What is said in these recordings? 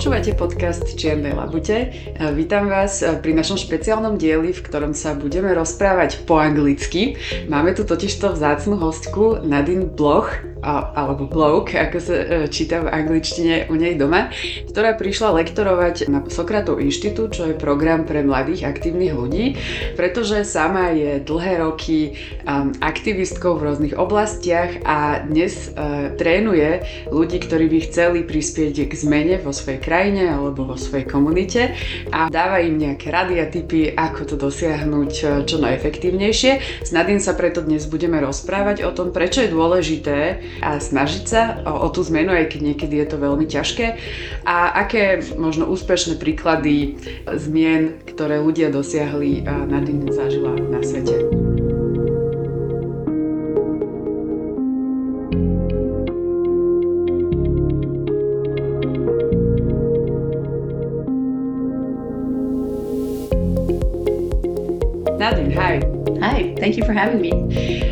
Počúvate podcast Čiernej labute. Vítam vás pri našom špeciálnom dieli, v ktorom sa budeme rozprávať po anglicky. Máme tu totižto vzácnu hostku Nadine Bloch, alebo Bloke, ako sa e, číta v angličtine u nej doma, ktorá prišla lektorovať na Sokratov inštitút, čo je program pre mladých aktívnych ľudí, pretože sama je dlhé roky um, aktivistkou v rôznych oblastiach a dnes uh, trénuje ľudí, ktorí by chceli prispieť k zmene vo svojej krajine alebo vo svojej komunite a dáva im nejaké rady a tipy, ako to dosiahnuť uh, čo najefektívnejšie. S Nadine sa preto dnes budeme rozprávať o tom, prečo je dôležité a snažiť sa o, o tú zmenu, aj keď niekedy je to veľmi ťažké. A aké možno úspešné príklady zmien, ktoré ľudia dosiahli, Nadine zažila na svete. Thank you for having me.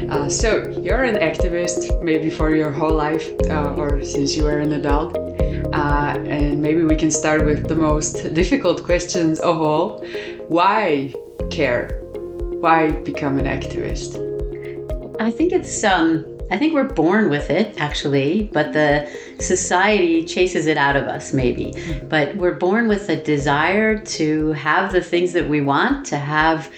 Uh, so, you're an activist maybe for your whole life uh, or since you were an adult. Uh, and maybe we can start with the most difficult questions of all. Why care? Why become an activist? I think it's um, I think we're born with it, actually, but the society chases it out of us, maybe. But we're born with a desire to have the things that we want, to have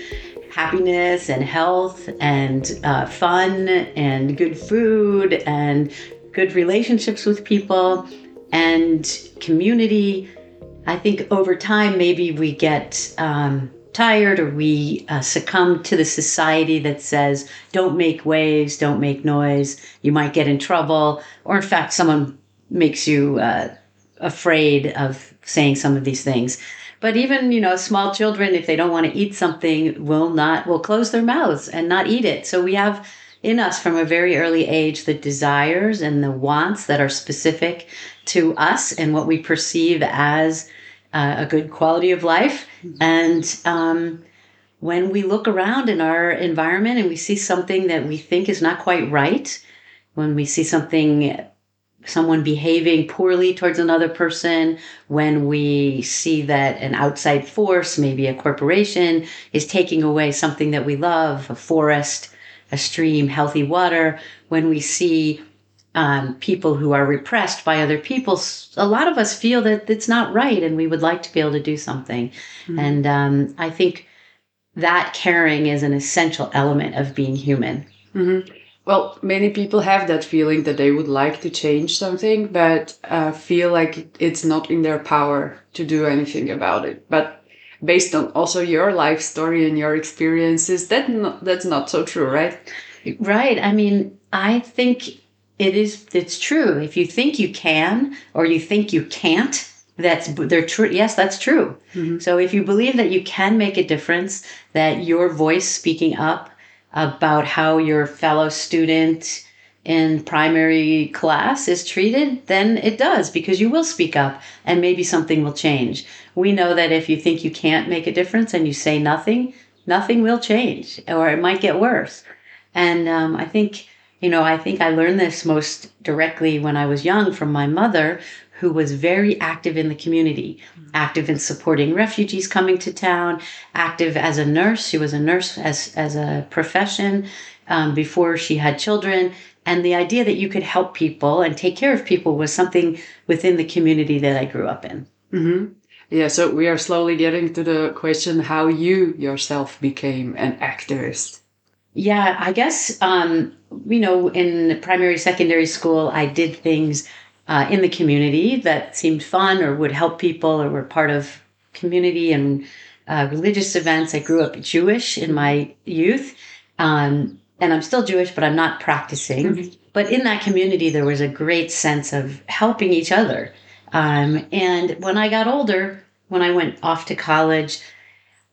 happiness and health and uh, fun and good food and good relationships with people and community. I think over time, maybe we get um, tired or we uh, succumb to the society that says, don't make waves, don't make noise, you might get in trouble. Or, in fact, someone makes you uh, afraid of saying some of these things. But even, you know, small children, if they don't want to eat something, will not, will close their mouths and not eat it. So we have in us from a very early age the desires and the wants that are specific to us and what we perceive as uh, a good quality of life. Mm-hmm. And um, when we look around in our environment and we see something that we think is not quite right, when we see something someone behaving poorly towards another person, when we see that an outside force, maybe a corporation, is taking away something that we love, a forest, a stream, healthy water, when we see um, people who are repressed by other people, a lot of us feel that it's not right and we would like to be able to do something. Mm-hmm. And um, I think that caring is an essential element of being human. Mm-hmm. Well, many people have that feeling that they would like to change something, but uh, feel like it's not in their power to do anything about it. But based on also your life story and your experiences, that not, that's not so true, right? Right. I mean, I think it is. It's true. If you think you can, or you think you can't, that's they're true. Yes, that's true. Mm-hmm. So if you believe that you can make a difference, that your voice speaking up about how your fellow student in primary class is treated, then it does because you will speak up and maybe something will change. We know that if you think you can't make a difference and you say nothing, nothing will change or it might get worse. And um, I think, you know, I think I learned this most directly when I was young from my mother, who was very active in the community, active in supporting refugees coming to town, active as a nurse. She was a nurse as, as a profession um, before she had children. And the idea that you could help people and take care of people was something within the community that I grew up in. Mm-hmm. Yeah, so we are slowly getting to the question how you yourself became an activist. Yeah, I guess, um, you know, in primary, secondary school, I did things uh, in the community that seemed fun or would help people or were part of community and uh, religious events. I grew up Jewish in my youth, um, and I'm still Jewish, but I'm not practicing. Mm-hmm. But in that community, there was a great sense of helping each other. Um, and when I got older, when I went off to college,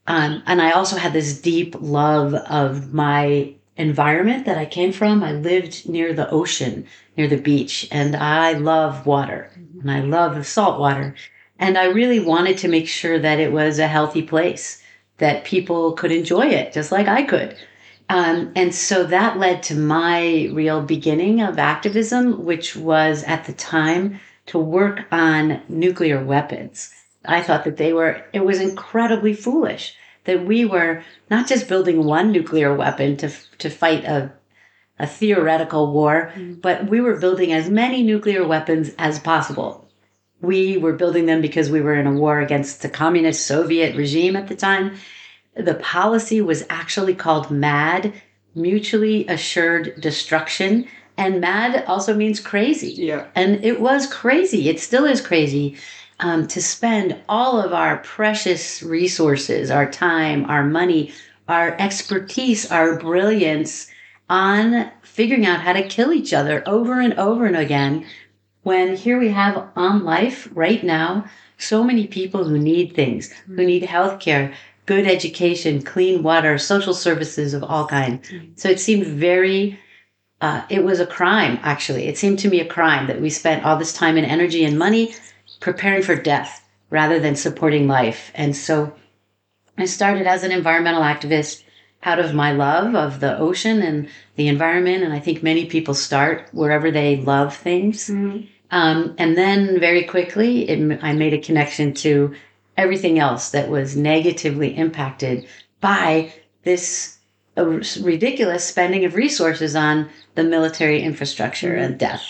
um, and I also had this deep love of my environment that I came from. I lived near the ocean, near the beach, and I love water and I love the salt water. And I really wanted to make sure that it was a healthy place, that people could enjoy it just like I could. Um, and so that led to my real beginning of activism, which was at the time to work on nuclear weapons. I thought that they were, it was incredibly foolish that we were not just building one nuclear weapon to, to fight a, a theoretical war, but we were building as many nuclear weapons as possible. We were building them because we were in a war against the communist Soviet regime at the time. The policy was actually called MAD, Mutually Assured Destruction. And MAD also means crazy. Yeah. And it was crazy. It still is crazy um, to spend all of our precious resources, our time, our money, our expertise, our brilliance on figuring out how to kill each other over and over and again. When here we have on life right now so many people who need things, who need health care, good education, clean water, social services of all kinds. So it seemed very uh, it was a crime, actually. It seemed to me a crime that we spent all this time and energy and money preparing for death rather than supporting life. And so I started as an environmental activist out of my love of the ocean and the environment. And I think many people start wherever they love things. Um, and then very quickly, it, I made a connection to everything else that was negatively impacted by this uh, ridiculous spending of resources on the military infrastructure and death.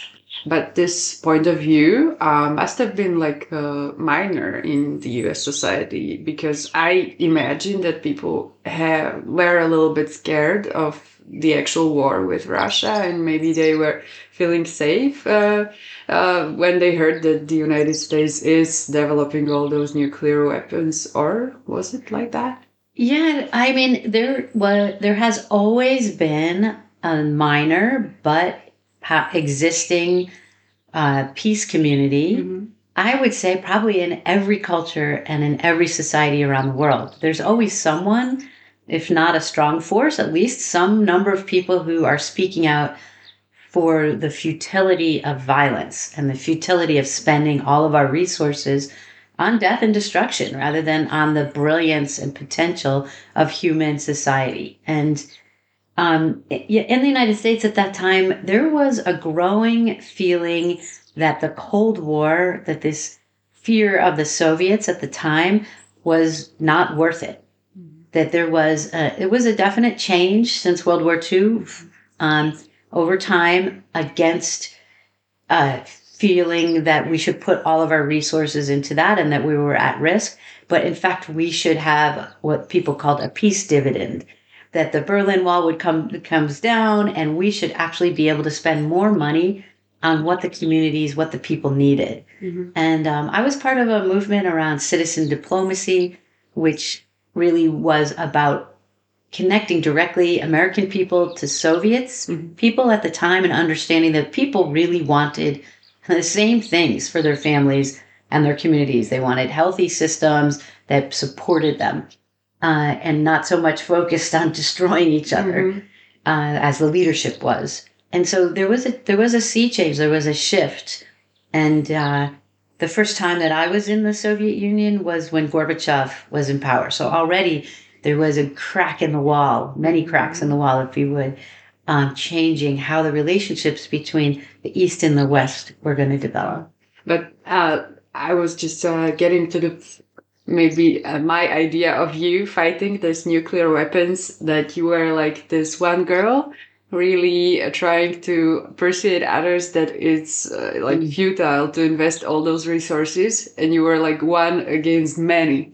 But this point of view uh, must have been like uh, minor in the US society because I imagine that people have, were a little bit scared of the actual war with Russia and maybe they were feeling safe uh, uh, when they heard that the United States is developing all those nuclear weapons. Or was it like that? Yeah, I mean there was there has always been a minor but ha- existing uh, peace community. I would say probably in every culture and in every society around the world. There's always someone, if not a strong force, at least some number of people who are speaking out for the futility of violence and the futility of spending all of our resources on death and destruction rather than on the brilliance and potential of human society. And um, in the United States at that time, there was a growing feeling that the Cold War, that this fear of the Soviets at the time was not worth it. That there was a, it was a definite change since World War II um, over time against uh, feeling that we should put all of our resources into that and that we were at risk. But in fact, we should have what people called a peace dividend. That the Berlin Wall would come comes down, and we should actually be able to spend more money on what the communities, what the people needed. And um, I was part of a movement around citizen diplomacy, which really was about connecting directly American people to Soviets people at the time and understanding that people really wanted the same things for their families and their communities. They wanted healthy systems that supported them uh, and not so much focused on destroying each other uh, as the leadership was. And so there was a there was a sea change. There was a shift, and uh, the first time that I was in the Soviet Union was when Gorbachev was in power. So already there was a crack in the wall, many cracks in the wall, if you would, um, changing how the relationships between the East and the West were going to develop. But uh, I was just uh, getting to the maybe uh, my idea of you fighting these nuclear weapons that you were like this one girl really uh, trying to persuade others that it's uh, like futile to invest all those resources and you were like one against many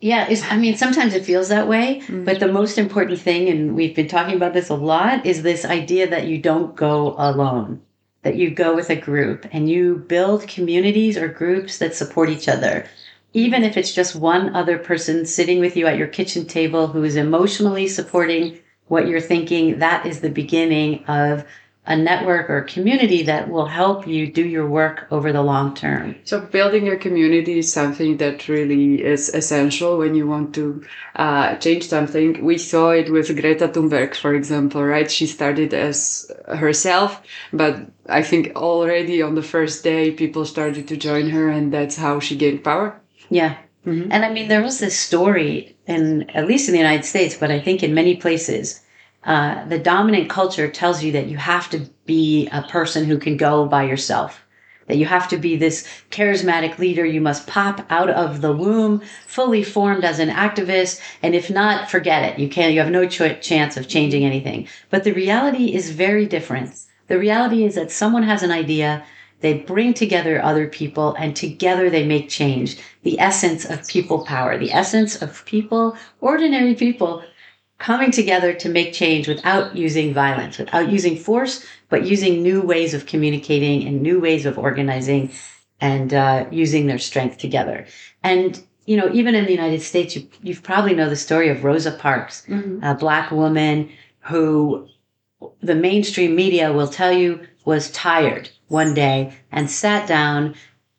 Yeah, I mean, sometimes it feels that way, but the most important thing, and we've been talking about this a lot, is this idea that you don't go alone, that you go with a group and you build communities or groups that support each other. Even if it's just one other person sitting with you at your kitchen table who is emotionally supporting what you're thinking, that is the beginning of a network or community that will help you do your work over the long term. So building your community is something that really is essential when you want to uh, change something. We saw it with Greta Thunberg, for example, right? She started as herself, but I think already on the first day, people started to join her, and that's how she gained power. Yeah. And I mean, there was this story, in at least in the United States, but I think in many places, uh, the dominant culture tells you that you have to be a person who can go by yourself, that you have to be this charismatic leader. You must pop out of the womb fully formed as an activist. And if not, forget it. You can't, you have no cho- chance of changing anything. But the reality is very different. The reality is that someone has an idea, they bring together other people, and together they make change. The essence of people power, the essence of people, ordinary people, coming together to make change without using violence, without using force, but using new ways of communicating and new ways of organizing and uh, using their strength together. And you know, even in the United States, you you probably know the story of Rosa Parks, Mhm. a black woman who the mainstream media will tell you was tired one day and sat down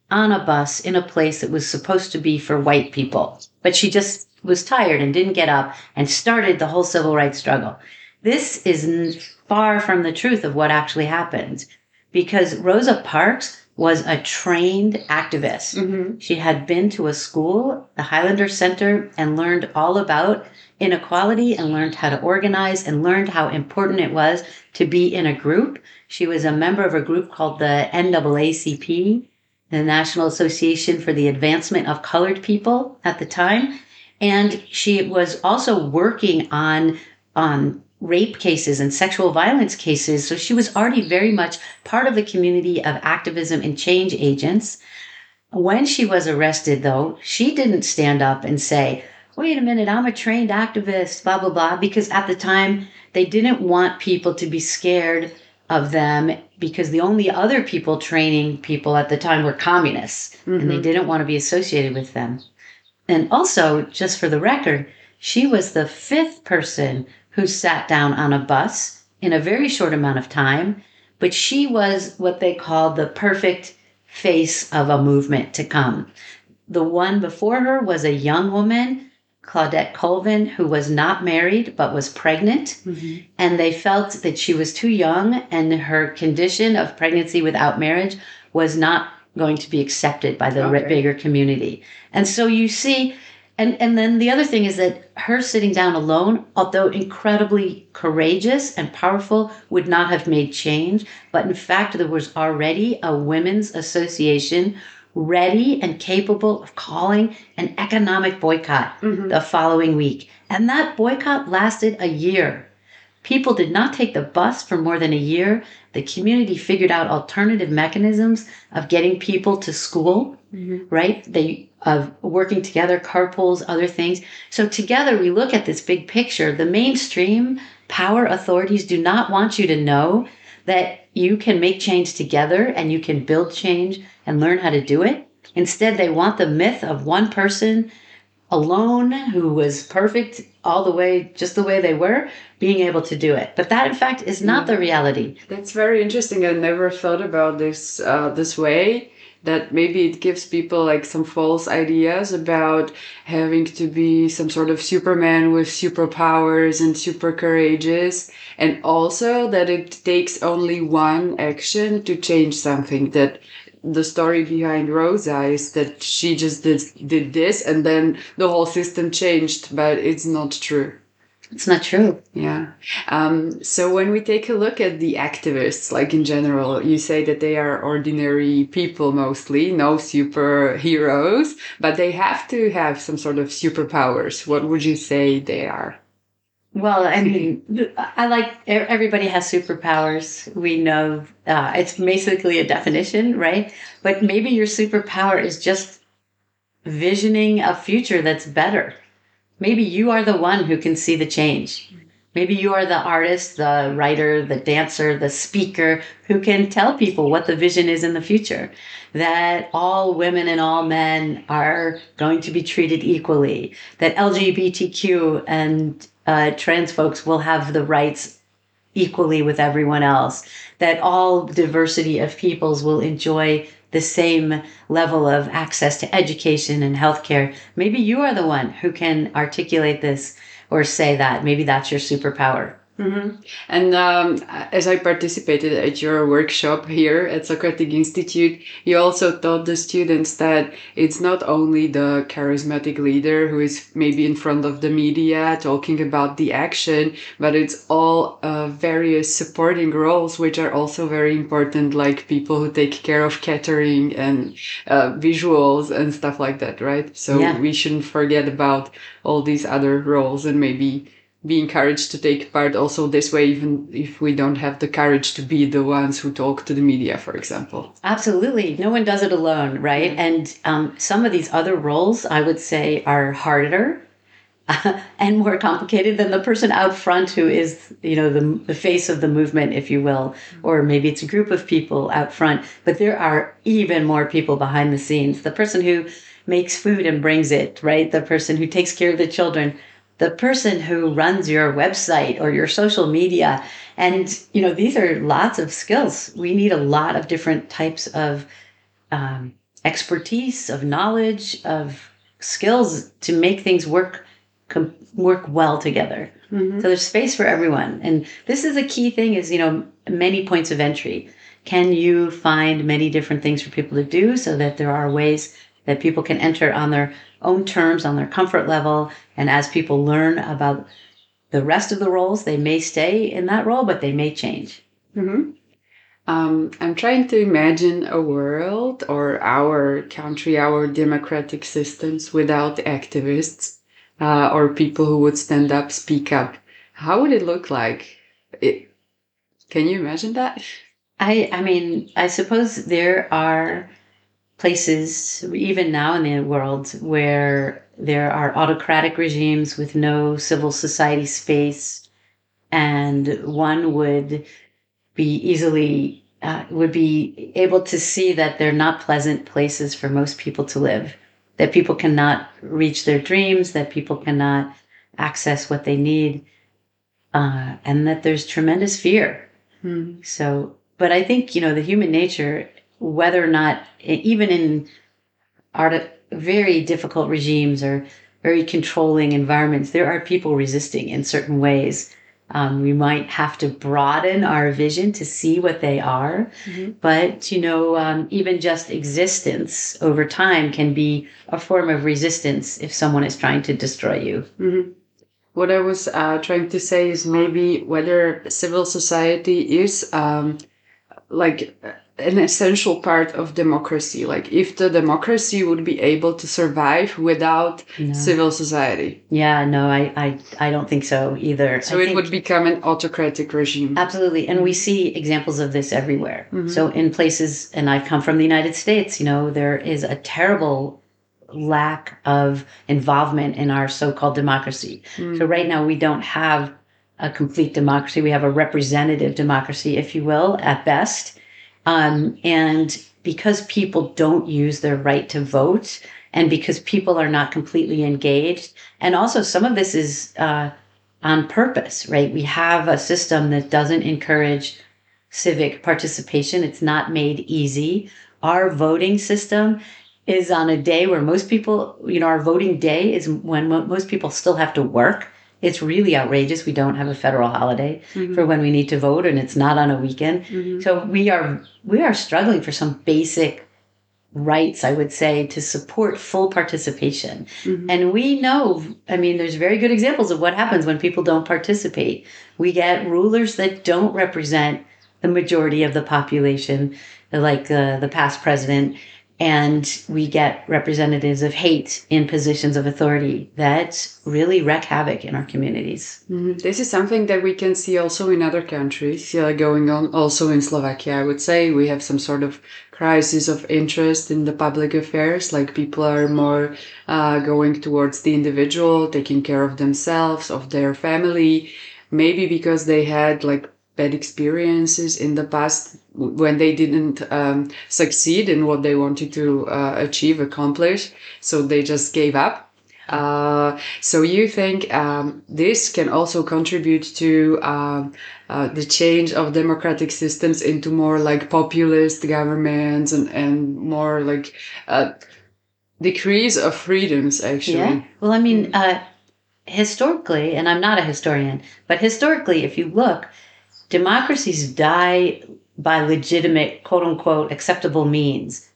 on a bus in a place that was supposed to be for white people. But she just was tired and didn't get up and started the whole civil rights struggle. This is far from the truth of what actually happened because Rosa Parks was a trained activist. Mhm. She had been to a school, the Highlander Center, and learned all about inequality and learned how to organize and learned how important it was to be in a group. She was a member of a group called the NAACP, the National Association for the Advancement of Colored People at the time. And she was also working on, on rape cases and sexual violence cases. So she was already very much part of the community of activism and change agents. When she was arrested, though, she didn't stand up and say, wait a minute, I'm a trained activist, blah, blah, blah, because at the time they didn't want people to be scared of them because the only other people training people at the time were communists and they mm-hmm. didn't want to be associated with them. And also, just for the record, she was the fifth person who sat down on a bus in a very short amount of time, but she was what they called the perfect face of a movement to come. The one before her was a young woman, Claudette Colvin, who was not married but was pregnant. Mhm. And they felt that she was too young and her condition of pregnancy without marriage was not going to be accepted by the Okay. bigger community. And so you see, and, and then the other thing is that her sitting down alone, although incredibly courageous and powerful, would not have made change. But in fact, there was already a women's association ready and capable of calling an economic boycott Mhm. the following week. And that boycott lasted a year. People did not take the bus for more than a year. The community figured out alternative mechanisms of getting people to school, Mhm. right? They of working together, carpools, other things. So together we look at this big picture. The mainstream power authorities do not want you to know that you can make change together and you can build change and learn how to do it. Instead, they want the myth of one person alone who was perfect all the way, just the way they were, being able to do it. But that, in fact, is not the reality. That's very interesting. I never thought about this uh, this way. That maybe it gives people like some false ideas about having to be some sort of Superman with superpowers and super courageous, and also that it takes only one action to change something. That the story behind Rosa is that she just did, did this and then the whole system changed, but it's not true. It's not true. Yeah. Um, so when we take a look at the activists, like in general, you say that they are ordinary people mostly, no superheroes, but they have to have some sort of superpowers. What would you say they are? Well, I mean, I like everybody has superpowers. We know uh, it's basically a definition, right? But maybe your superpower is just visioning a future that's better. Maybe you are the one who can see the change. Maybe you are the artist, the writer, the dancer, the speaker who can tell people what the vision is in the future. That all women and all men are going to be treated equally. That LGBTQ and uh, trans folks will have the rights equally with everyone else. That all diversity of peoples will enjoy the same level of access to education and healthcare. Maybe you are the one who can articulate this or say that. Maybe that's your superpower. Mm-hmm. And um, as I participated at your workshop here at Socratic Institute, you also taught the students that it's not only the charismatic leader who is maybe in front of the media talking about the action, but it's all uh, various supporting roles which are also very important, like people who take care of catering and uh, visuals and stuff like that, right? So Yeah. we shouldn't forget about all these other roles and maybe be encouraged to take part also this way, even if we don't have the courage to be the ones who talk to the media, for example. Absolutely. No one does it alone, right? And um, some of these other roles, I would say, are harder and more complicated than the person out front who is, you know, the, the face of the movement, if you will. Or maybe it's a group of people out front, but there are even more people behind the scenes. The person who makes food and brings it, right? The person who takes care of the children, the person who runs your website or your social media. And, you know, these are lots of skills. We need a lot of different types of um, expertise, of knowledge, of skills to make things work com- work well together. So there's space for everyone, and this is a key thing. Is you know many points of entry. Can you find many different things for people to do so that there are ways that people can enter on their own terms, on their comfort level, and as people learn about the rest of the roles, they may stay in that role, but they may change. Mm-hmm. Um, I'm trying to imagine a world or our country, our democratic systems without activists uh, or people who would stand up, speak up. How would it look like? It, can you imagine that? I I mean, I suppose there are places even now in the world where there are autocratic regimes with no civil society space and one would be easily uh, would be able to see that they're not pleasant places for most people to live that people cannot reach their dreams that people cannot access what they need uh, and that there's tremendous fear Hmm. so, but I think, you know, the human nature, whether or not, even in art, very difficult regimes or very controlling environments, there are people resisting in certain ways. Um, we might have to broaden our vision to see what they are. Mhm. But, you know, um, even just existence over time can be a form of resistance if someone is trying to destroy you. Mhm. What I was uh, trying to say is maybe whether civil society is um, like an essential part of democracy. Like if the democracy would be able to survive without No. civil society, Yeah, no, I, I, I don't think so either. so I it would become an autocratic regime. Absolutely. And we see examples of this everywhere. Mhm. So, in places, and I've come from the United States, you know, there is a terrible lack of involvement in our so called democracy. Mm. So, right now, we don't have a complete democracy. We have a representative democracy, if you will, at best. Um, and because people don't use their right to vote, and because people are not completely engaged, and also some of this is uh, on purpose, right? We have a system that doesn't encourage civic participation. It's not made easy. Our voting system is on a day where most people, you know, our voting day is when most people still have to work. It's really outrageous. We don't have a federal holiday Mhm. for when we need to vote, and it's not on a weekend. Mhm. So we are we are struggling for some basic rights, I would say, to support full participation. Mhm. And we know, I mean, there's very good examples of what happens when people don't participate. We get rulers that don't represent the majority of the population, like uh, the past president, and we get representatives of hate in positions of authority that really wreak havoc in our communities. Mhm. This is something that we can see also in other countries uh, going on, also in Slovakia. I would say we have some sort of crisis of interest in the public affairs. Like people are more uh, going towards the individual, taking care of themselves, of their family, maybe because they had like bad experiences in the past when they didn't um, succeed in what they wanted to uh, achieve, accomplish. So they just gave up. Uh, so you think um, this can also contribute to um, uh, the change of democratic systems into more like populist governments and, and more like uh, decrease of freedoms actually. Yeah. Well, I mean, uh, historically, and I'm not a historian, but historically, if you look, democracies die by legitimate, quote unquote, acceptable means.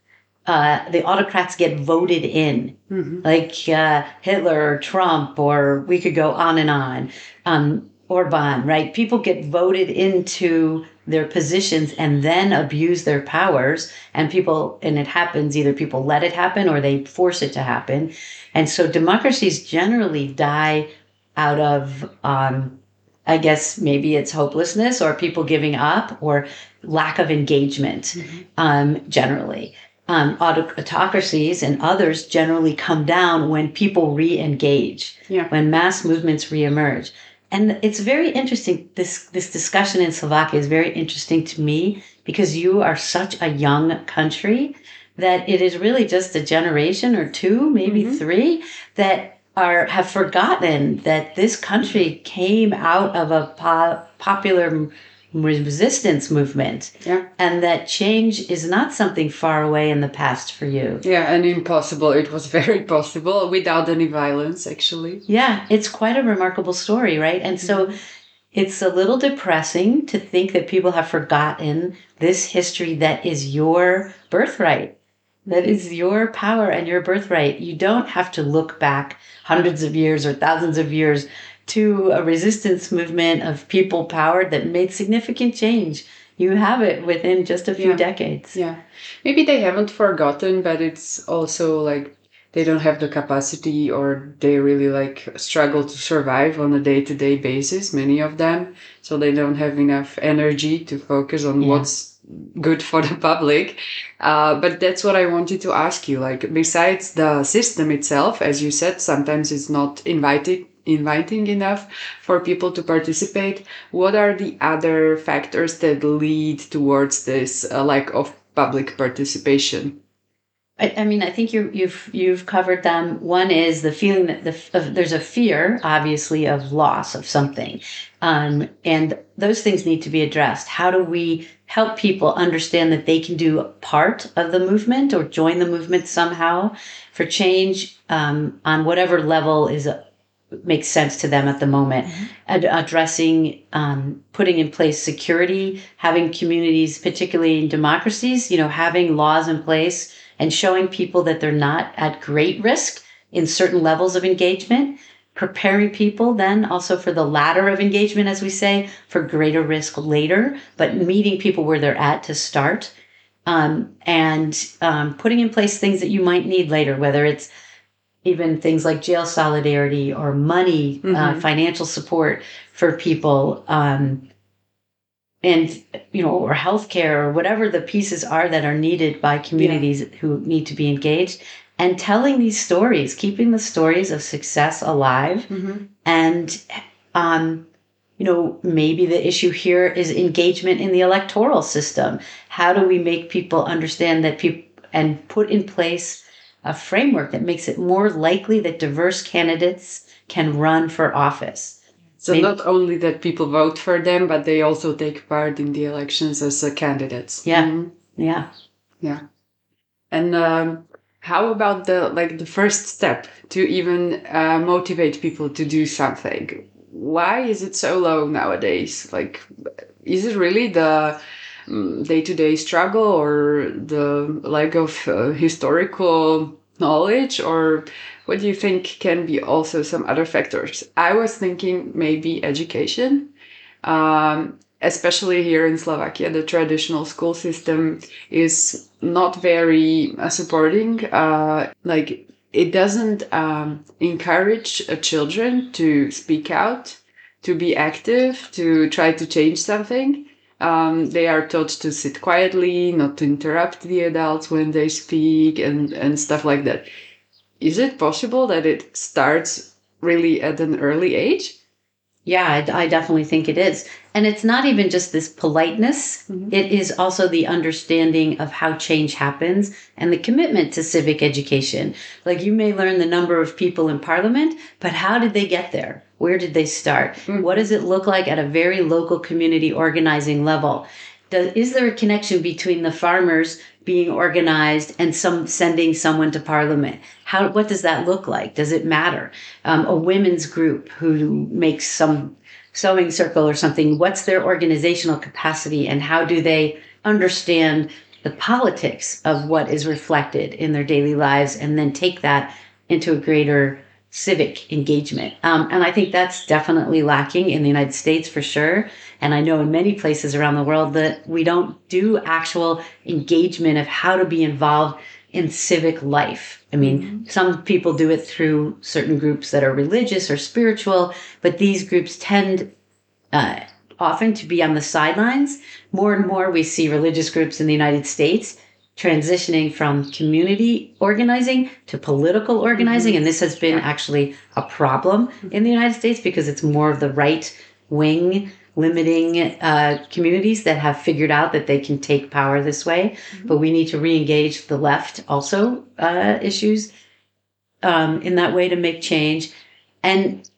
Uh, the autocrats get voted in, Mhm. like uh, Hitler or Trump, or we could go on and on. Um, Orban, right? People get voted into their positions and then abuse their powers. And people, and it happens either people let it happen or they force it to happen. And so democracies generally die out of, um, I guess maybe it's hopelessness or people giving up or lack of engagement, um, generally. Um, autocracies and others generally come down when people re engage, Yeah. when mass movements re emerge. And it's very interesting. This, this discussion in Slovakia is very interesting to me because you are such a young country that it is really just a generation or two, maybe Mhm. three, that are have forgotten that this country came out of a po- popular resistance movement Yeah. and that change is not something far away in the past for you. Yeah, and impossible. It was very possible without any violence, actually. Yeah, it's quite a remarkable story, right? And so mm-hmm. it's a little depressing to think that people have forgotten this history that is your birthright. That is your power and your birthright. You don't have to look back hundreds of years or thousands of years to a resistance movement of people powered that made significant change. You have it within just a few Yeah. decades. Yeah. Maybe they haven't forgotten, but it's also like they don't have the capacity or they really like struggle to survive on a day to day basis, many of them. So they don't have enough energy to focus on Yeah. what's good for the public. Uh, but that's what I wanted to ask you. Like, besides the system itself, as you said, sometimes it's not inviting inviting enough for people to participate what are the other factors that lead towards this uh, lack of public participation I, I mean, I think you, you've you've covered them. One is the feeling that the of, there's a fear, obviously, of loss of something, um, and those things need to be addressed. How do we help people understand that they can do part of the movement or join the movement somehow for change um, on whatever level is uh, makes sense to them at the moment? Ad- addressing, um, putting in place security, having communities, particularly in democracies, you know, having laws in place and showing people that they're not at great risk in certain levels of engagement, preparing people then also for the ladder of engagement, as we say, for greater risk later, but meeting people where they're at to start. Um, and um, putting in place things that you might need later, whether it's even things like jail solidarity or money, uh, Mhm. financial support for people, um, and you know, or healthcare or whatever the pieces are that are needed by communities who need to be engaged, and telling these stories, keeping the stories of success alive, and um, you know, maybe the issue here is engagement in the electoral system. How do we make people understand that people and put in place a framework that makes it more likely that diverse candidates can run for office? so Maybe- not only that people vote for them but they also take part in the elections as uh, candidates Yeah. Mhm. Yeah. yeah and um, how about the like the first step to even uh, motivate people to do something? Why is it so low nowadays? Like is it really the mm, day-to-day struggle or the lack of uh, historical knowledge? Or what do you think can be also some other factors? I was thinking maybe education. Um, especially here in Slovakia, the traditional school system is not very uh, supporting. Uh, like it doesn't um, encourage uh, children to speak out, to be active, to try to change something. Um, they are taught to sit quietly, not to interrupt the adults when they speak, and and stuff like that. Is it possible that it starts really at an early age? Yeah, I, I definitely think it is. And it's not even just this politeness, it is also the understanding of how change happens and the commitment to civic education. Like you may learn the number of people in parliament, but how did they get there? Where did they start? What does it look like at a very local community organizing level? Does, is there a connection between the farmers being organized and some sending someone to parliament how what does that look like does it matter um, a women's group who makes some sewing circle or something what's their organizational capacity and how do they understand the politics of what is reflected in their daily lives and then take that into a greater civic engagement. Um, and I think that's definitely lacking in the United States for sure. And I know in many places around the world that we don't do actual engagement of how to be involved in civic life. I mean, mm-hmm. some people do it through certain groups that are religious or spiritual, but these groups tend uh, often to be on the sidelines. More and more, we see religious groups in the United States transitioning from community organizing to political organizing. Mm-hmm. And this has been actually a problem in the United States because it's more of the right wing limiting uh, communities that have figured out that they can take power this way. Mm-hmm. But we need to re engage the left also uh, issues um, in that way to make change. And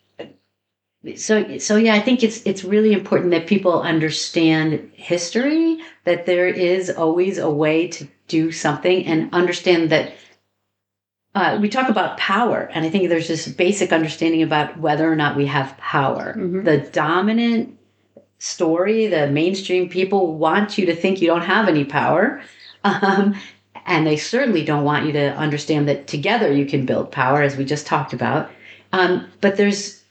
so so yeah i think it's it's really important that people understand history that there is always a way to do something and understand that uh, we talk about power and i think there's this basic understanding about whether or not we have power mm-hmm. the dominant story the mainstream people want you to think you don't have any power um, and they certainly don't want you to understand that together you can build power as we just talked about um, but there's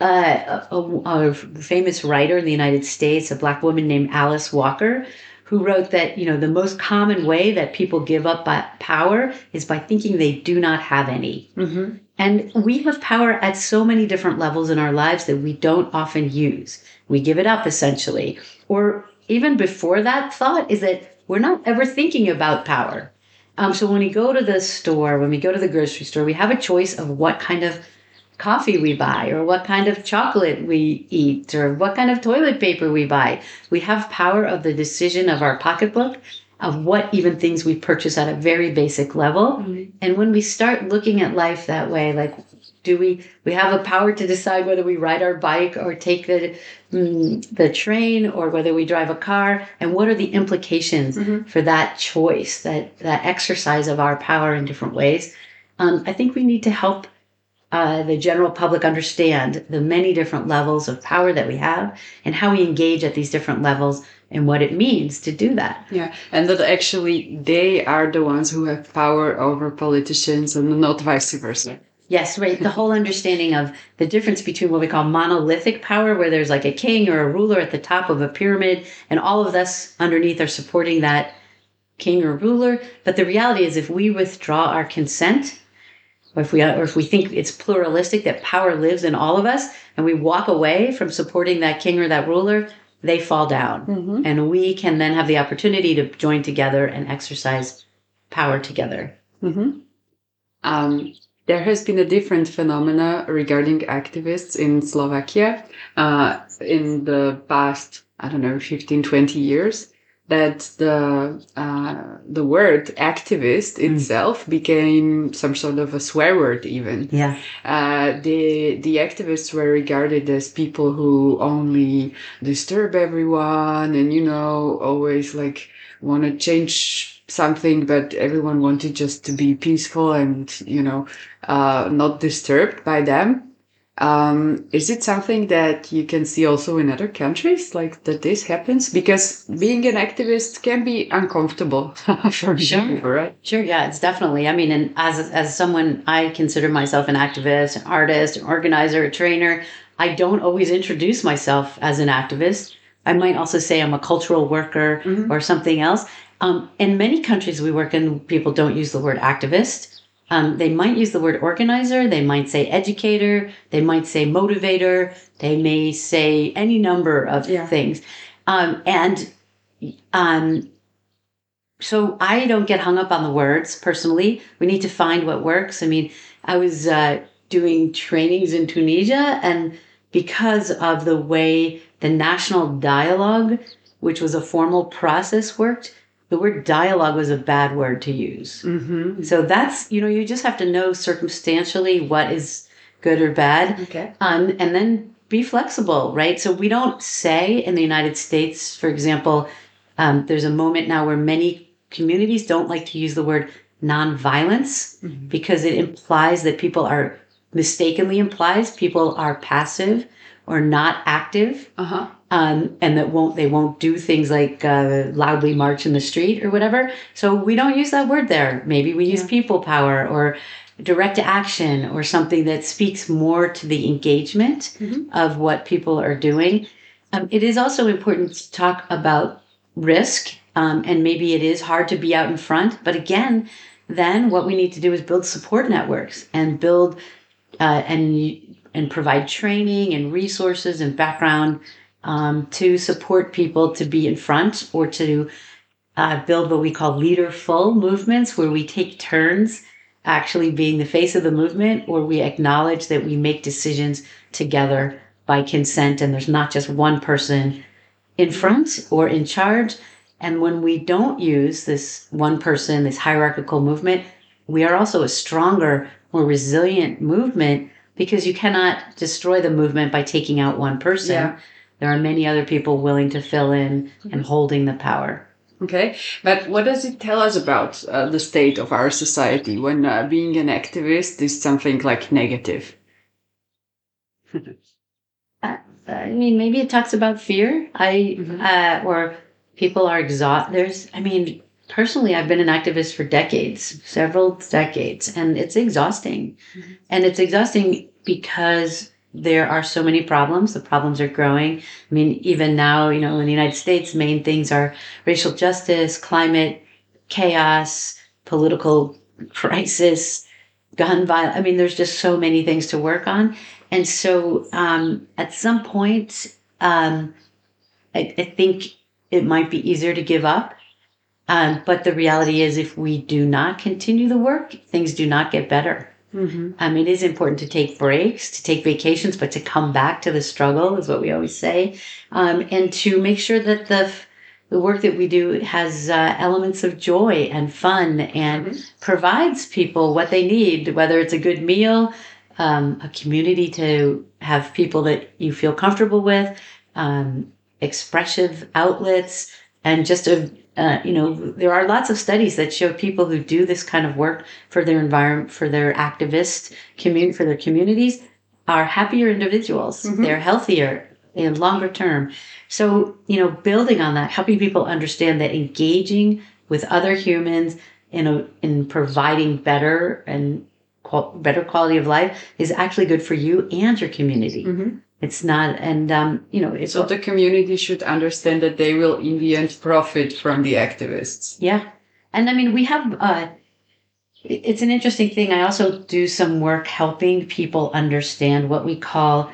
uh, a, a, famous writer in the United States, a black woman named Alice Walker, who wrote that you know the most common way that people give up power is by thinking they do not have any. Mm-hmm. And we have power at so many different levels in our lives that we don't often use. We give it up essentially. Or even before that thought is that we're not ever thinking about power. Um, so when we go to the store, when we go to the grocery store, we have a choice of what kind of coffee we buy or what kind of chocolate we eat or what kind of toilet paper we buy. We have power of the decision of our pocketbook of what even things we purchase at a very basic level. Mm-hmm. And when we start looking at life that way, like do we we have a power to decide whether we ride our bike or take the mm, the train or whether we drive a car and what are the implications mm-hmm. for that choice that that exercise of our power in different ways um, i think we need to help uh, the general public understand the many different levels of power that we have and how we engage at these different levels and what it means to do that. Yeah, and that actually they are the ones who have power over politicians and not vice versa. Yes, right. The whole understanding of the difference between what we call monolithic power, where there's like a king or a ruler at the top of a pyramid, and all of us underneath are supporting that king or ruler. But the reality is, if we withdraw our consent, or if we or if we think it's pluralistic that power lives in all of us and we walk away from supporting that king or that ruler they fall down mm-hmm. and we can then have the opportunity to join together and exercise power together mm-hmm. um, there has been a different phenomena regarding activists in slovakia uh, in the past i don't know 15 20 years that the uh, the word activist mm. itself became some sort of a swear word even yeah uh, the the activists were regarded as people who only disturb everyone and you know always like want to change something but everyone wanted just to be peaceful and you know uh, not disturbed by them um, is it something that you can see also in other countries, like that this happens? Because being an activist can be uncomfortable for sure. people, right? Sure, yeah, it's definitely. I mean, and as as someone, I consider myself an activist, an artist, an organizer, a trainer. I don't always introduce myself as an activist. I might also say I'm a cultural worker mm-hmm. or something else. Um, in many countries we work in, people don't use the word activist um, they might use the word organizer, they might say educator, they might say motivator, they may say any number of yeah. things. Um, and um, so I don't get hung up on the words personally. We need to find what works. I mean, I was uh, doing trainings in Tunisia, and because of the way the national dialogue, which was a formal process, worked, the word dialogue was a bad word to use. Mm-hmm. So that's, you know, you just have to know circumstantially what is good or bad. Okay. Um, and then be flexible, right? So we don't say in the United States, for example, um, there's a moment now where many communities don't like to use the word nonviolence because it implies that people are mistakenly implies people are passive or not active Uh huh. Um, and that won't they won't do things like uh, loudly march in the street or whatever. So we don't use that word there. Maybe we use people power or direct action or something that speaks more to the engagement Mhm. of what people are doing. Um, it is also important to talk about risk, um, and maybe it is hard to be out in front. But again, then what we need to do is build support networks and build uh, and and provide training and resources and background um, to support people to be in front or to uh, build what we call leaderful movements where we take turns actually being the face of the movement or we acknowledge that we make decisions together by consent and there's not just one person in front or in charge and when we don't use this one person this hierarchical movement we are also a stronger more resilient movement because you cannot destroy the movement by taking out one person Yeah. There are many other people willing to fill in and holding the power Okay, but what does it tell us about uh, the state of our society when uh, being an activist is something like negative? I mean, maybe it talks about fear. I Mhm. uh, or people are exhausted. There's, I mean, personally, I've been an activist for decades, several decades, and it's exhausting. Mhm. And it's exhausting because there are so many problems. The problems are growing. I mean, even now, you know, in the United States, main things are racial justice, climate, chaos, political crisis, gun violence. I mean, there's just so many things to work on. And so um, at some point, um, I, I think it might be easier to give up. Um, but the reality is, if we do not continue the work, things do not get better. Mm-hmm. Um, it is important to take breaks, to take vacations, but to come back to the struggle is what we always say, um, and to make sure that the the work that we do has uh, elements of joy and fun and Mhm. provides people what they need, whether it's a good meal, um, a community to have people that you feel comfortable with, um, expressive outlets, and just a uh, you know there are lots of studies that show people who do this kind of work for their environment, for their activist community, for their communities, are happier individuals. Mhm. They're healthier in longer term. So you know, building on that, helping people understand that engaging with other humans in a, in providing better and qual- better quality of life is actually good for you and your community. Mm-hmm. It's not, and um, you know, it's So the community should understand that they will, in the end, profit from the activists. yeah. And I mean, we have. Uh, it's an interesting thing. I also do some work helping people understand what we call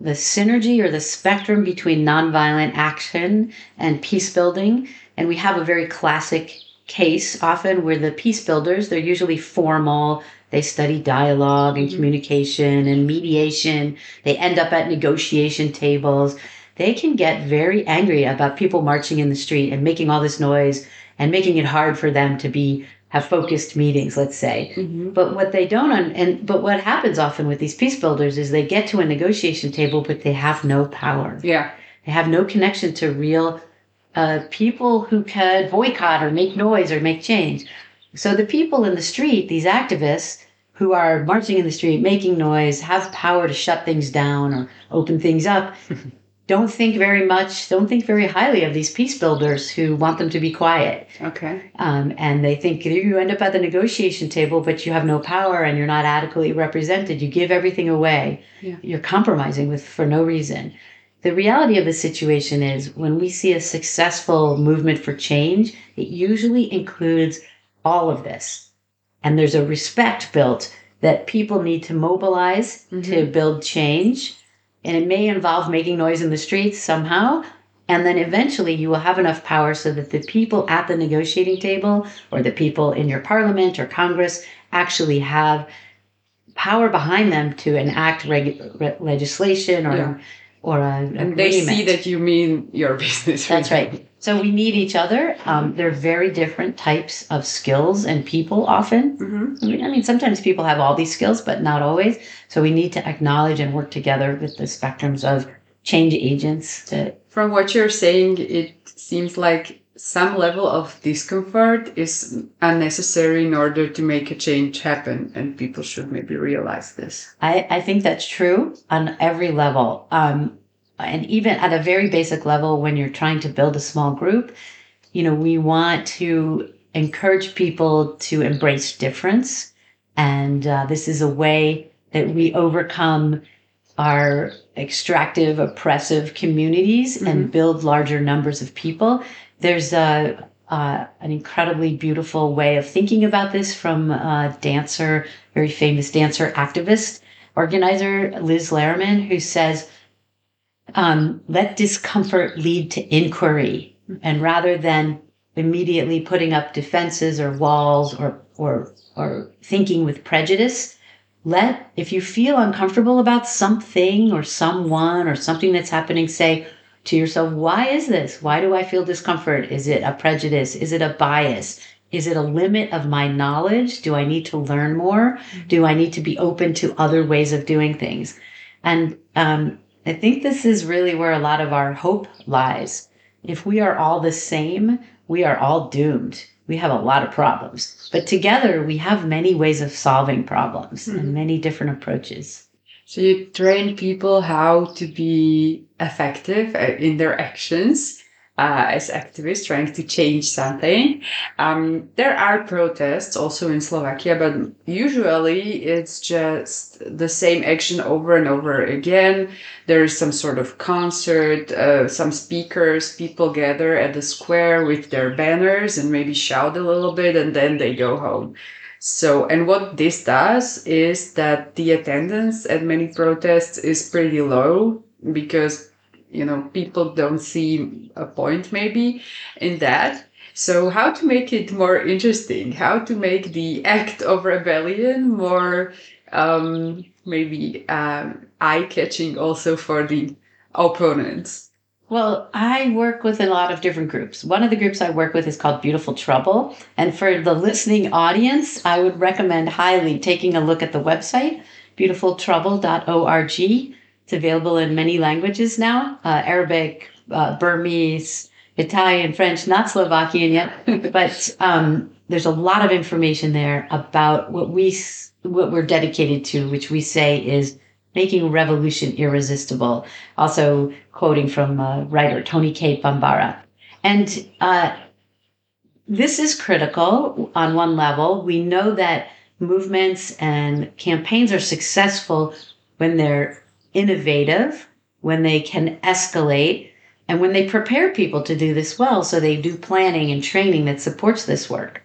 the synergy or the spectrum between nonviolent action and peace building. And we have a very classic case often where the peace builders, they're usually formal, they study dialogue and Mhm. communication and mediation, they end up at negotiation tables. They can get very angry about people marching in the street and making all this noise and making it hard for them to be have focused meetings, let's say. Mm-hmm. But what they don't, and but what happens often with these peace builders is they get to a negotiation table, but they have no power. Yeah. They have no connection to real uh, people who could boycott or make noise or make change. So the people in the street, these activists who are marching in the street, making noise, have power to shut things down or open things up, don't think very much, don't think very highly of these peace builders who want them to be quiet. Okay. Um, and they think you end up at the negotiation table, but you have no power and you're not adequately represented. You give everything away. Yeah. You're compromising with for no reason. The reality of the situation is when we see a successful movement for change, it usually includes all of this. And there's a respect built that people need to mobilize to mm-hmm. build change. And it may involve making noise in the streets somehow. And then eventually you will have enough power so that the people at the negotiating table or the people in your parliament or Congress actually have power behind them to enact reg- re- legislation or Yeah. Or a And they see that you mean your business. That's right. So we need each other. Um, they're very different types of skills and people often. Mm-hmm. I mean, I mean, sometimes people have all these skills, but not always. So we need to acknowledge and work together with the spectrums of change agents to From what you're saying, it seems like some level of discomfort is unnecessary in order to make a change happen, and people should maybe realize this. I, I think that's true on every level. Um, and even at a very basic level, when you're trying to build a small group, you know, we want to encourage people to embrace difference. And uh, this is a way that we overcome our extractive, oppressive communities mm-hmm. and build larger numbers of people. There's a uh, an incredibly beautiful way of thinking about this from a dancer, very famous dancer, activist, organizer Liz Lerman, who says, um, "Let discomfort lead to inquiry." And rather than immediately putting up defenses or walls or, or, or thinking with prejudice, let, if you feel uncomfortable about something or someone or something that's happening, say to yourself, why is this? Why do I feel discomfort? Is it a prejudice? Is it a bias? Is it a limit of my knowledge? Do I need to learn more? Do I need to be open to other ways of doing things? And um, I think this is really where a lot of our hope lies if we are all the same, we are all doomed. We have a lot of problems. But together, we have many ways of solving problems mm-hmm. and many different approaches. So you train people how to be effective uh, in their actions uh, as activists trying to change something. Um, there are protests also in Slovakia, but usually it's just the same action over and over again. There is some sort of concert, uh, some speakers, people gather at the square with their banners and maybe shout a little bit and then they go home. So, and what this does is that the attendance at many protests is pretty low because you know people don't see a point maybe in that. So how to make it more interesting? How to make the act of rebellion more um, maybe um, eye-catching also for the opponents well, I work with a lot of different groups. One of the groups I work with is called Beautiful Trouble. And for the listening audience, I would recommend highly taking a look at the website, beautifultrouble.org. It's available in many languages now uh, Arabic, uh, Burmese, Italian, French, not Slovakian yet, but um, there's a lot of information there about what we what we're dedicated to, which we say is making revolution irresistible. Also quoting from uh, writer Toni Cade Bambara, and uh, this is critical on one level. We know that movements and campaigns are successful when they're innovative, when they can escalate, and when they prepare people to do this well. So they do planning and training that supports this work.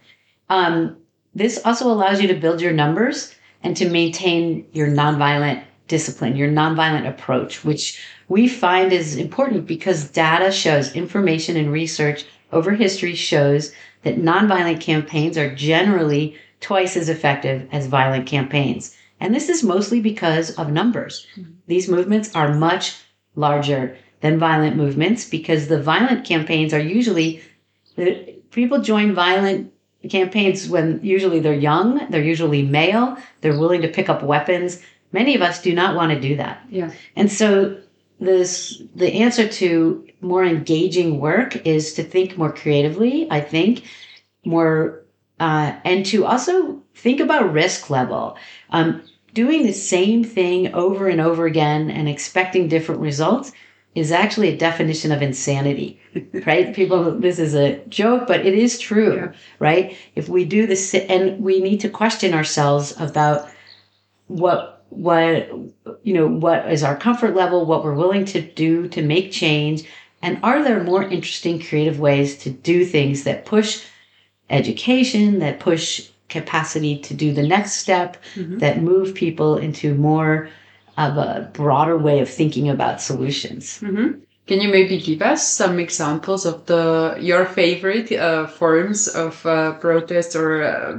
Um, this also allows you to build your numbers and to maintain your nonviolent discipline, your nonviolent approach, which we find is important because data shows, information and research over history shows that nonviolent campaigns are generally twice as effective as violent campaigns. And this is mostly because of numbers. Mm-hmm. These movements are much larger than violent movements because the violent campaigns are usually people join violent campaigns when usually they're young, they're usually male, they're willing to pick up weapons. Many of us do not want to do that. Yeah. And so this the answer to more engaging work is to think more creatively, I think, more uh, and to also think about risk level. Um, doing the same thing over and over again and expecting different results is actually a definition of insanity, right? People, this is a joke, but it is true, yeah. right? If we do this, and we need to question ourselves about what, what, you know, what is our comfort level, what we're willing to do to make change, and are there more interesting, creative ways to do things that push education, that push capacity to do the next step, mm-hmm. that move people into more of a broader way of thinking about solutions. Mm-hmm. Can you maybe give us some examples of the your favorite uh, forms of uh, protest or uh,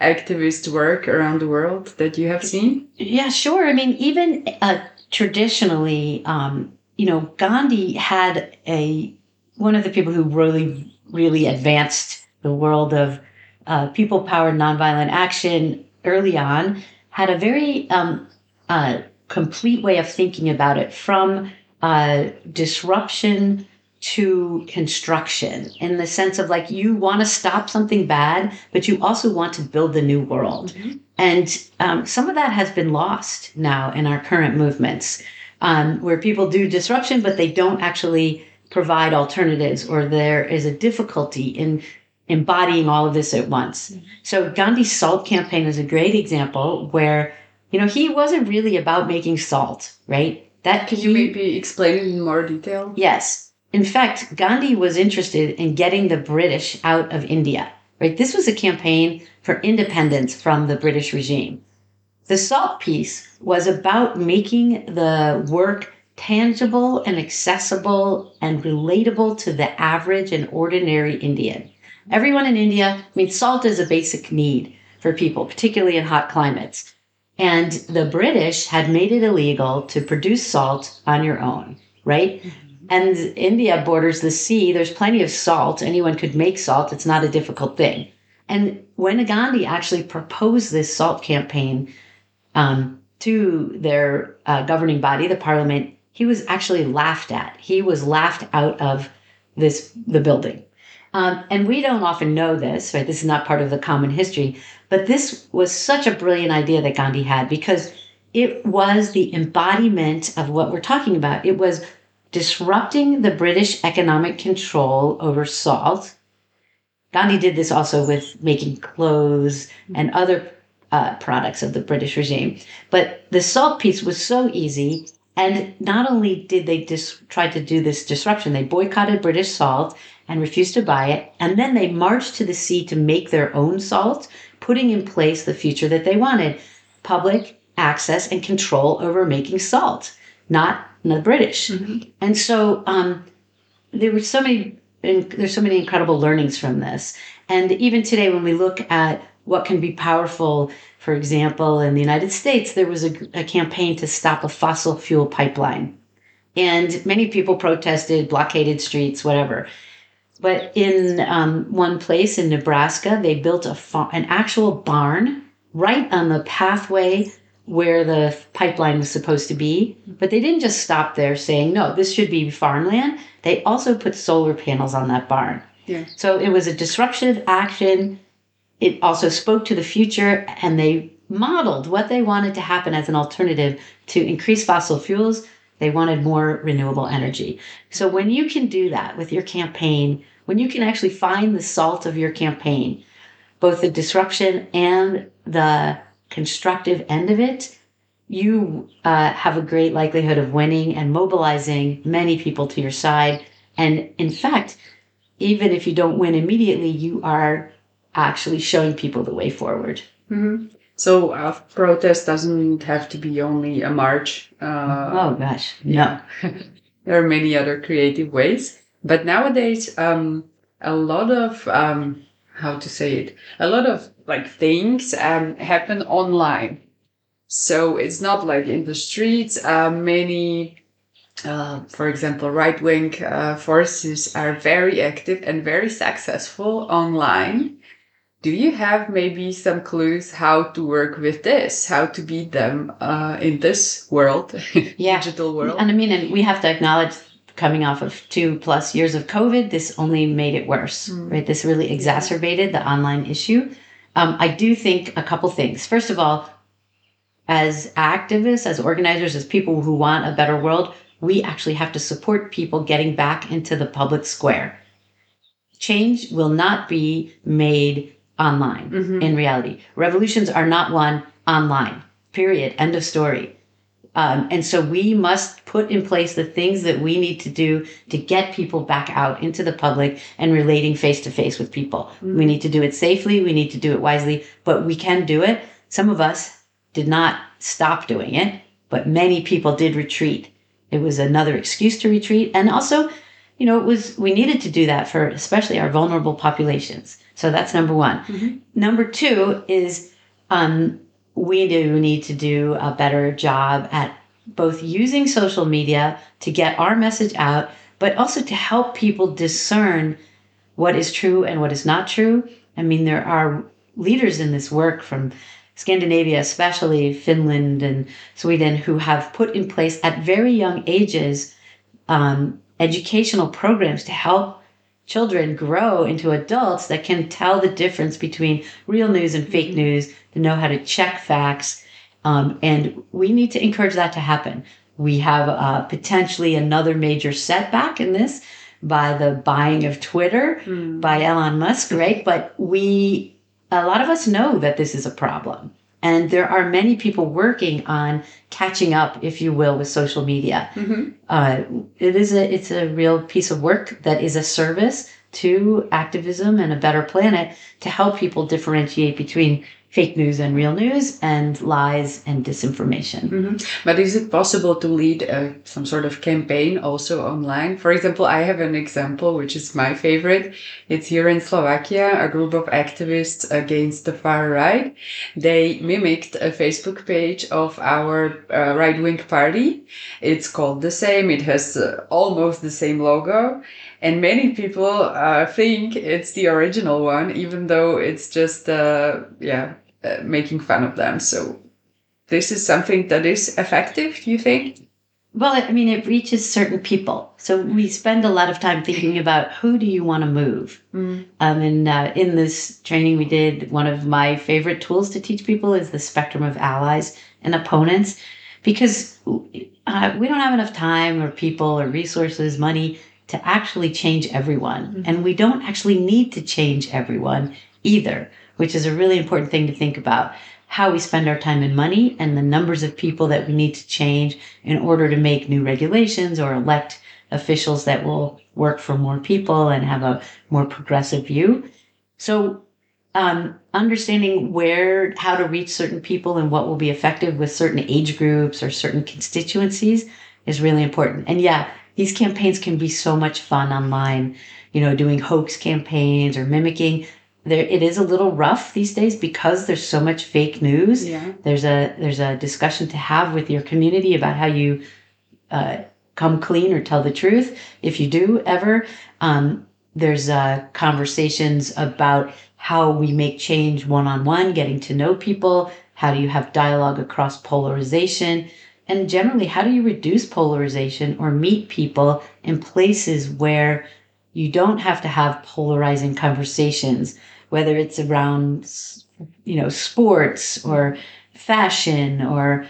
activist work around the world that you have seen? Yeah, sure. I mean, even uh, traditionally, um, you know, Gandhi had a one of the people who really, really advanced the world of uh, people powered nonviolent action early on had a very um, uh, complete way of thinking about it from uh, disruption to construction in the sense of like you want to stop something bad, but you also want to build the new world. And um, some of that has been lost now in our current movements, um, where people do disruption, but they don't actually provide alternatives, or there is a difficulty in embodying all of this at once. So Gandhi's salt campaign is a great example where, you know, he wasn't really about making salt, right? That Can you he- maybe explain it in more detail? Yes. In fact, Gandhi was interested in getting the British out of India. Right? This was a campaign for independence from the British regime. The salt piece was about making the work tangible and accessible and relatable to the average and ordinary Indian. Everyone in India, I mean, salt is a basic need for people, particularly in hot climates. And the British had made it illegal to produce salt on your own, right? And India borders the sea. There's plenty of salt. Anyone could make salt. It's not a difficult thing. And when Gandhi actually proposed this salt campaign um, to their uh, governing body, the parliament, he was actually laughed at. He was laughed out of this the building. Um, and we don't often know this, right? This is not part of the common history, but this was such a brilliant idea that Gandhi had because it was the embodiment of what we're talking about. It was disrupting the British economic control over salt. Gandhi did this also with making clothes and other uh, products of the British regime. But the salt piece was so easy. And not only did they dis- try to do this disruption, they boycotted British salt and refused to buy it. And then they marched to the sea to make their own salt, putting in place the future that they wanted public access and control over making salt, not the British. And so um, there were so many, and there's so many incredible learnings from this. And even today, when we look at what can be powerful, for example, in the United States, there was a, a campaign to stop a fossil fuel pipeline. And many people protested, blockaded streets, whatever. But in um, one place in Nebraska, they built a fa- an actual barn right on the pathway where the pipeline was supposed to be. But they didn't just stop there saying, no, this should be farmland. They also put solar panels on that barn. Yeah. So it was a disruptive action. It also spoke to the future and they modeled what they wanted to happen as an alternative to increase fossil fuels. They wanted more renewable energy. So when you can do that with your campaign, when you can actually find the salt of your campaign, both the disruption and the constructive end of it, you uh, have a great likelihood of winning and mobilizing many people to your side. And in fact, even if you don't win immediately, you are actually showing people the way forward. So uh, protest doesn't have to be only a march. Uh, oh gosh, no. there are many other creative ways, but nowadays, um, a lot of um, how to say it, a lot of like things um, happen online. So it's not like in the streets. Uh, many, uh, for example, right wing uh, forces are very active and very successful online. Do you have maybe some clues how to work with this, how to beat them uh, in this world, Yeah. digital world? And I mean, and we have to acknowledge coming off of two plus years of COVID, this only made it worse, right? This really exacerbated the online issue. Um, I do think a couple things. First of all, as activists, as organizers, as people who want a better world, we actually have to support people getting back into the public square. Change will not be made online in reality. Revolutions are not won online, period. End of story. Um, and so we must put in place the things that we need to do to get people back out into the public and relating face to face with people. We need to do it safely. We need to do it wisely, but we can do it. Some of us did not stop doing it, but many people did retreat. It was another excuse to retreat. And also, you know, it was, we needed to do that for especially our vulnerable populations. So that's number one. Number two is, um, we do need to do a better job at both using social media to get our message out, but also to help people discern what is true and what is not true. I mean, there are leaders in this work from Scandinavia, especially Finland and Sweden, who have put in place at very young ages um, educational programs to help children grow into adults that can tell the difference between real news and fake news, to know how to check facts. Um, and we need to encourage that to happen. We have uh, potentially another major setback in this by the buying of Twitter mm. by Elon Musk, right? But we, a lot of us know that this is a problem. And there are many people working on catching up, if you will, with social media. Mm-hmm. Uh, it is a it's a real piece of work that is a service to activism and a better planet to help people differentiate between fake news and real news and lies and disinformation. Mm-hmm. But is it possible to lead a, some sort of campaign also online? For example, I have an example which is my favorite. It's here in Slovakia, a group of activists against the far right. They mimicked a Facebook page of our uh, right wing party. It's called the same. It has uh, almost the same logo. And many people uh, think it's the original one, even though it's just, uh, yeah, uh, making fun of them. So this is something that is effective, do you think? Well, I mean, it reaches certain people. So we spend a lot of time thinking about who do you want to move. Mm. Um, and uh, in this training we did, one of my favorite tools to teach people is the spectrum of allies and opponents, because uh, we don't have enough time or people or resources, money to actually change everyone. Mm-hmm. And we don't actually need to change everyone either which is a really important thing to think about how we spend our time and money and the numbers of people that we need to change in order to make new regulations or elect officials that will work for more people and have a more progressive view. So, um, understanding where, how to reach certain people and what will be effective with certain age groups or certain constituencies is really important. And yeah, these campaigns can be so much fun online, you know, doing hoax campaigns or mimicking there it is a little rough these days because there's so much fake news. Yeah. There's a there's a discussion to have with your community about how you uh, come clean or tell the truth. If you do ever, um, there's uh, conversations about how we make change one on one, getting to know people. How do you have dialogue across polarization? And generally, how do you reduce polarization or meet people in places where you don't have to have polarizing conversations? whether it's around, you know, sports or fashion or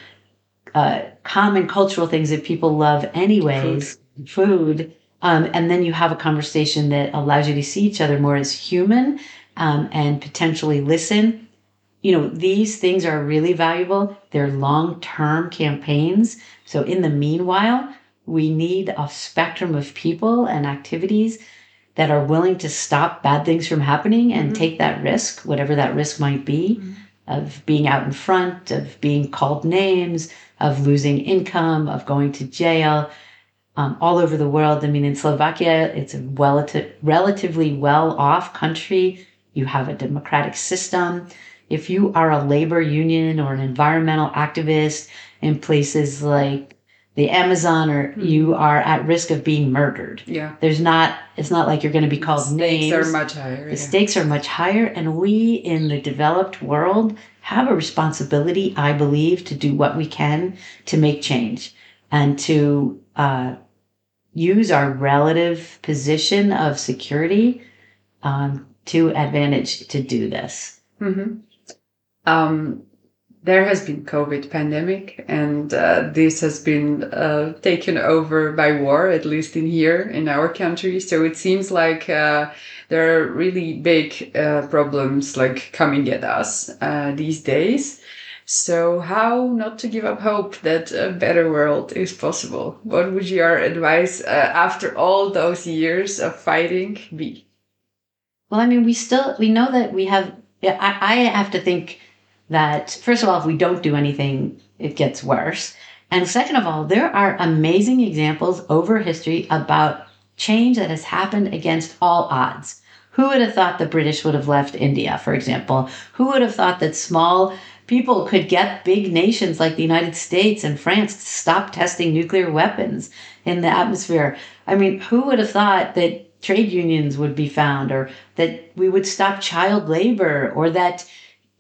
uh, common cultural things that people love anyways, food. food. Um, and then you have a conversation that allows you to see each other more as human um, and potentially listen. You know, these things are really valuable. They're long term campaigns. So, in the meanwhile, we need a spectrum of people and activities that are willing to stop bad things from happening and mm-hmm. take that risk, whatever that risk might be, mm-hmm. of being out in front, of being called names, of losing income, of going to jail. Um, all over the world. I mean, in Slovakia, it's a relative, relatively well off country. You have a democratic system. If you are a labor union or an environmental activist in places like the Amazon or mm-hmm. you are at risk of being murdered. Yeah. There's not it's not like you're going to be called the names. Stakes are much higher. The yeah. stakes are much higher and we in the developed world have a responsibility, I believe, to do what we can to make change and to uh, use our relative position of security um, to advantage to do this. Mm-hmm. Um, there has been COVID pandemic, and uh, this has been uh, taken over by war, at least in here in our country. So it seems like uh, there are really big uh, problems like coming at us uh, these days. So how not to give up hope that a better world is possible? What would your advice uh, after all those years of fighting be? Well, I mean, we still we know that we have. Yeah, I, I have to think that, first of all, if we don't do anything, it gets worse. And second of all, there are amazing examples over history about change that has happened against all odds. Who would have thought the British would have left India, for example? Who would have thought that small people could get big nations like the United States and France to stop testing nuclear weapons in the atmosphere? I mean, who would have thought that trade unions would be found or that we would stop child labor or that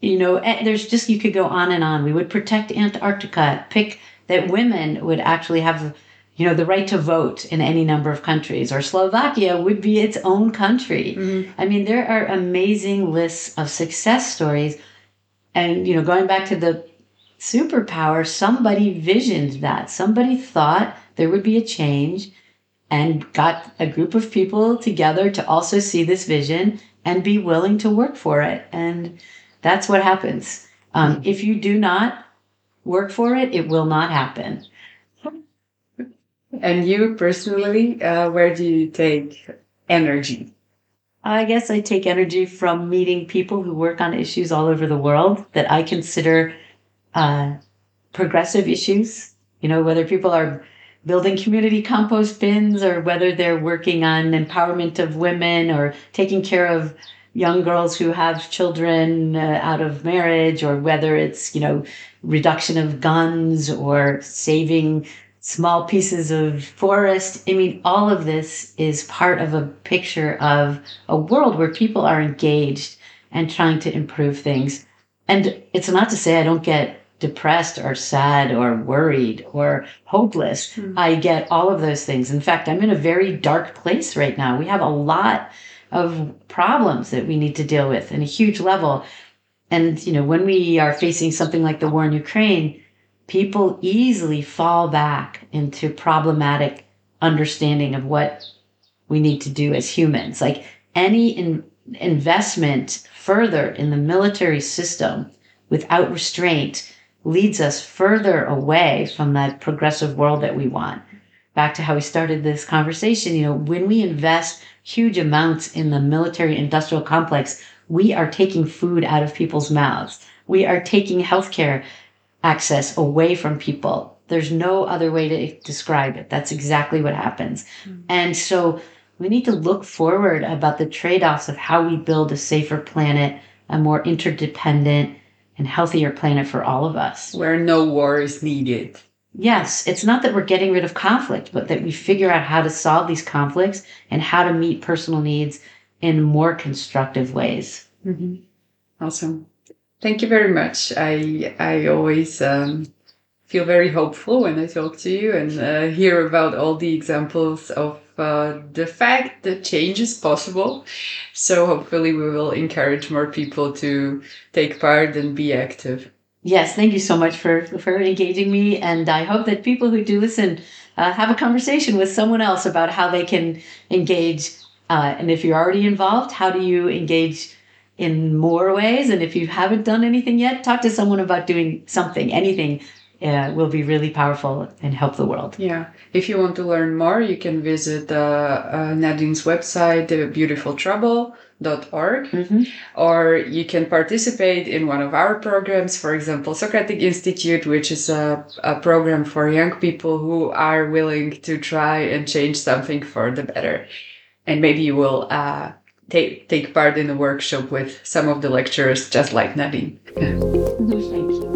you know, eh, there's just, you could go on and on. We would protect Antarctica, pick that women would actually have you know, the right to vote in any number of countries, or Slovakia would be its own country. I mean, there are amazing lists of success stories. And, you know, going back to the superpower, somebody visioned that. Somebody thought there would be a change and got a group of people together to also see this vision and be willing to work for it. And that's what happens. Um, if you do not work for it, it will not happen. And you personally, uh, where do you take energy? I guess I take energy from meeting people who work on issues all over the world that I consider uh, progressive issues. You know, whether people are building community compost bins or whether they're working on empowerment of women or taking care of young girls who have children uh, out of marriage or whether it's, you know, reduction of guns or saving small pieces of forest. I mean, all of this is part of a picture of a world where people are engaged and trying to improve things. And it's not to say I don't get depressed or sad or worried or hopeless. I get all of those things. In fact, I'm in a very dark place right now. We have a lot of problems that we need to deal with in a huge level. And, you know, when we are facing something like the war in Ukraine, people easily fall back into problematic understanding of what we need to do as humans. Like any in, investment further in the military system without restraint leads us further away from that progressive world that we want. Back to how we started this conversation, you know, when we invest huge amounts in the military industrial complex, we are taking food out of people's mouths. We are taking healthcare access away from people. There's no other way to describe it. That's exactly what happens. Hmm. And so we need to look forward about the trade offs of how we build a safer planet, a more interdependent and healthier planet for all of us. Where no war is needed. Yes, it's not that we're getting rid of conflict, but that we figure out how to solve these conflicts and how to meet personal needs in more constructive ways. Awesome. Thank you very much. I I always um, feel very hopeful when I talk to you and uh, hear about all the examples of uh, the fact that change is possible. So hopefully we will encourage more people to take part and be active. Yes, thank you so much for for engaging me, and I hope that people who do listen uh, have a conversation with someone else about how they can engage. Uh, and if you're already involved, how do you engage in more ways? And if you haven't done anything yet, talk to someone about doing something. Anything uh, will be really powerful and help the world. Yeah. If you want to learn more, you can visit uh, uh, Nadine's website, beautifultrouble.org, or you can participate in one of our programs, for example, Socratic Institute, which is a, a program for young people who are willing to try and change something for the better. And maybe you will uh, take, take part in a workshop with some of the lecturers, just like Nadine. Thank you.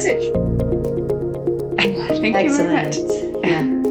That's it. Thank you very much. Yeah.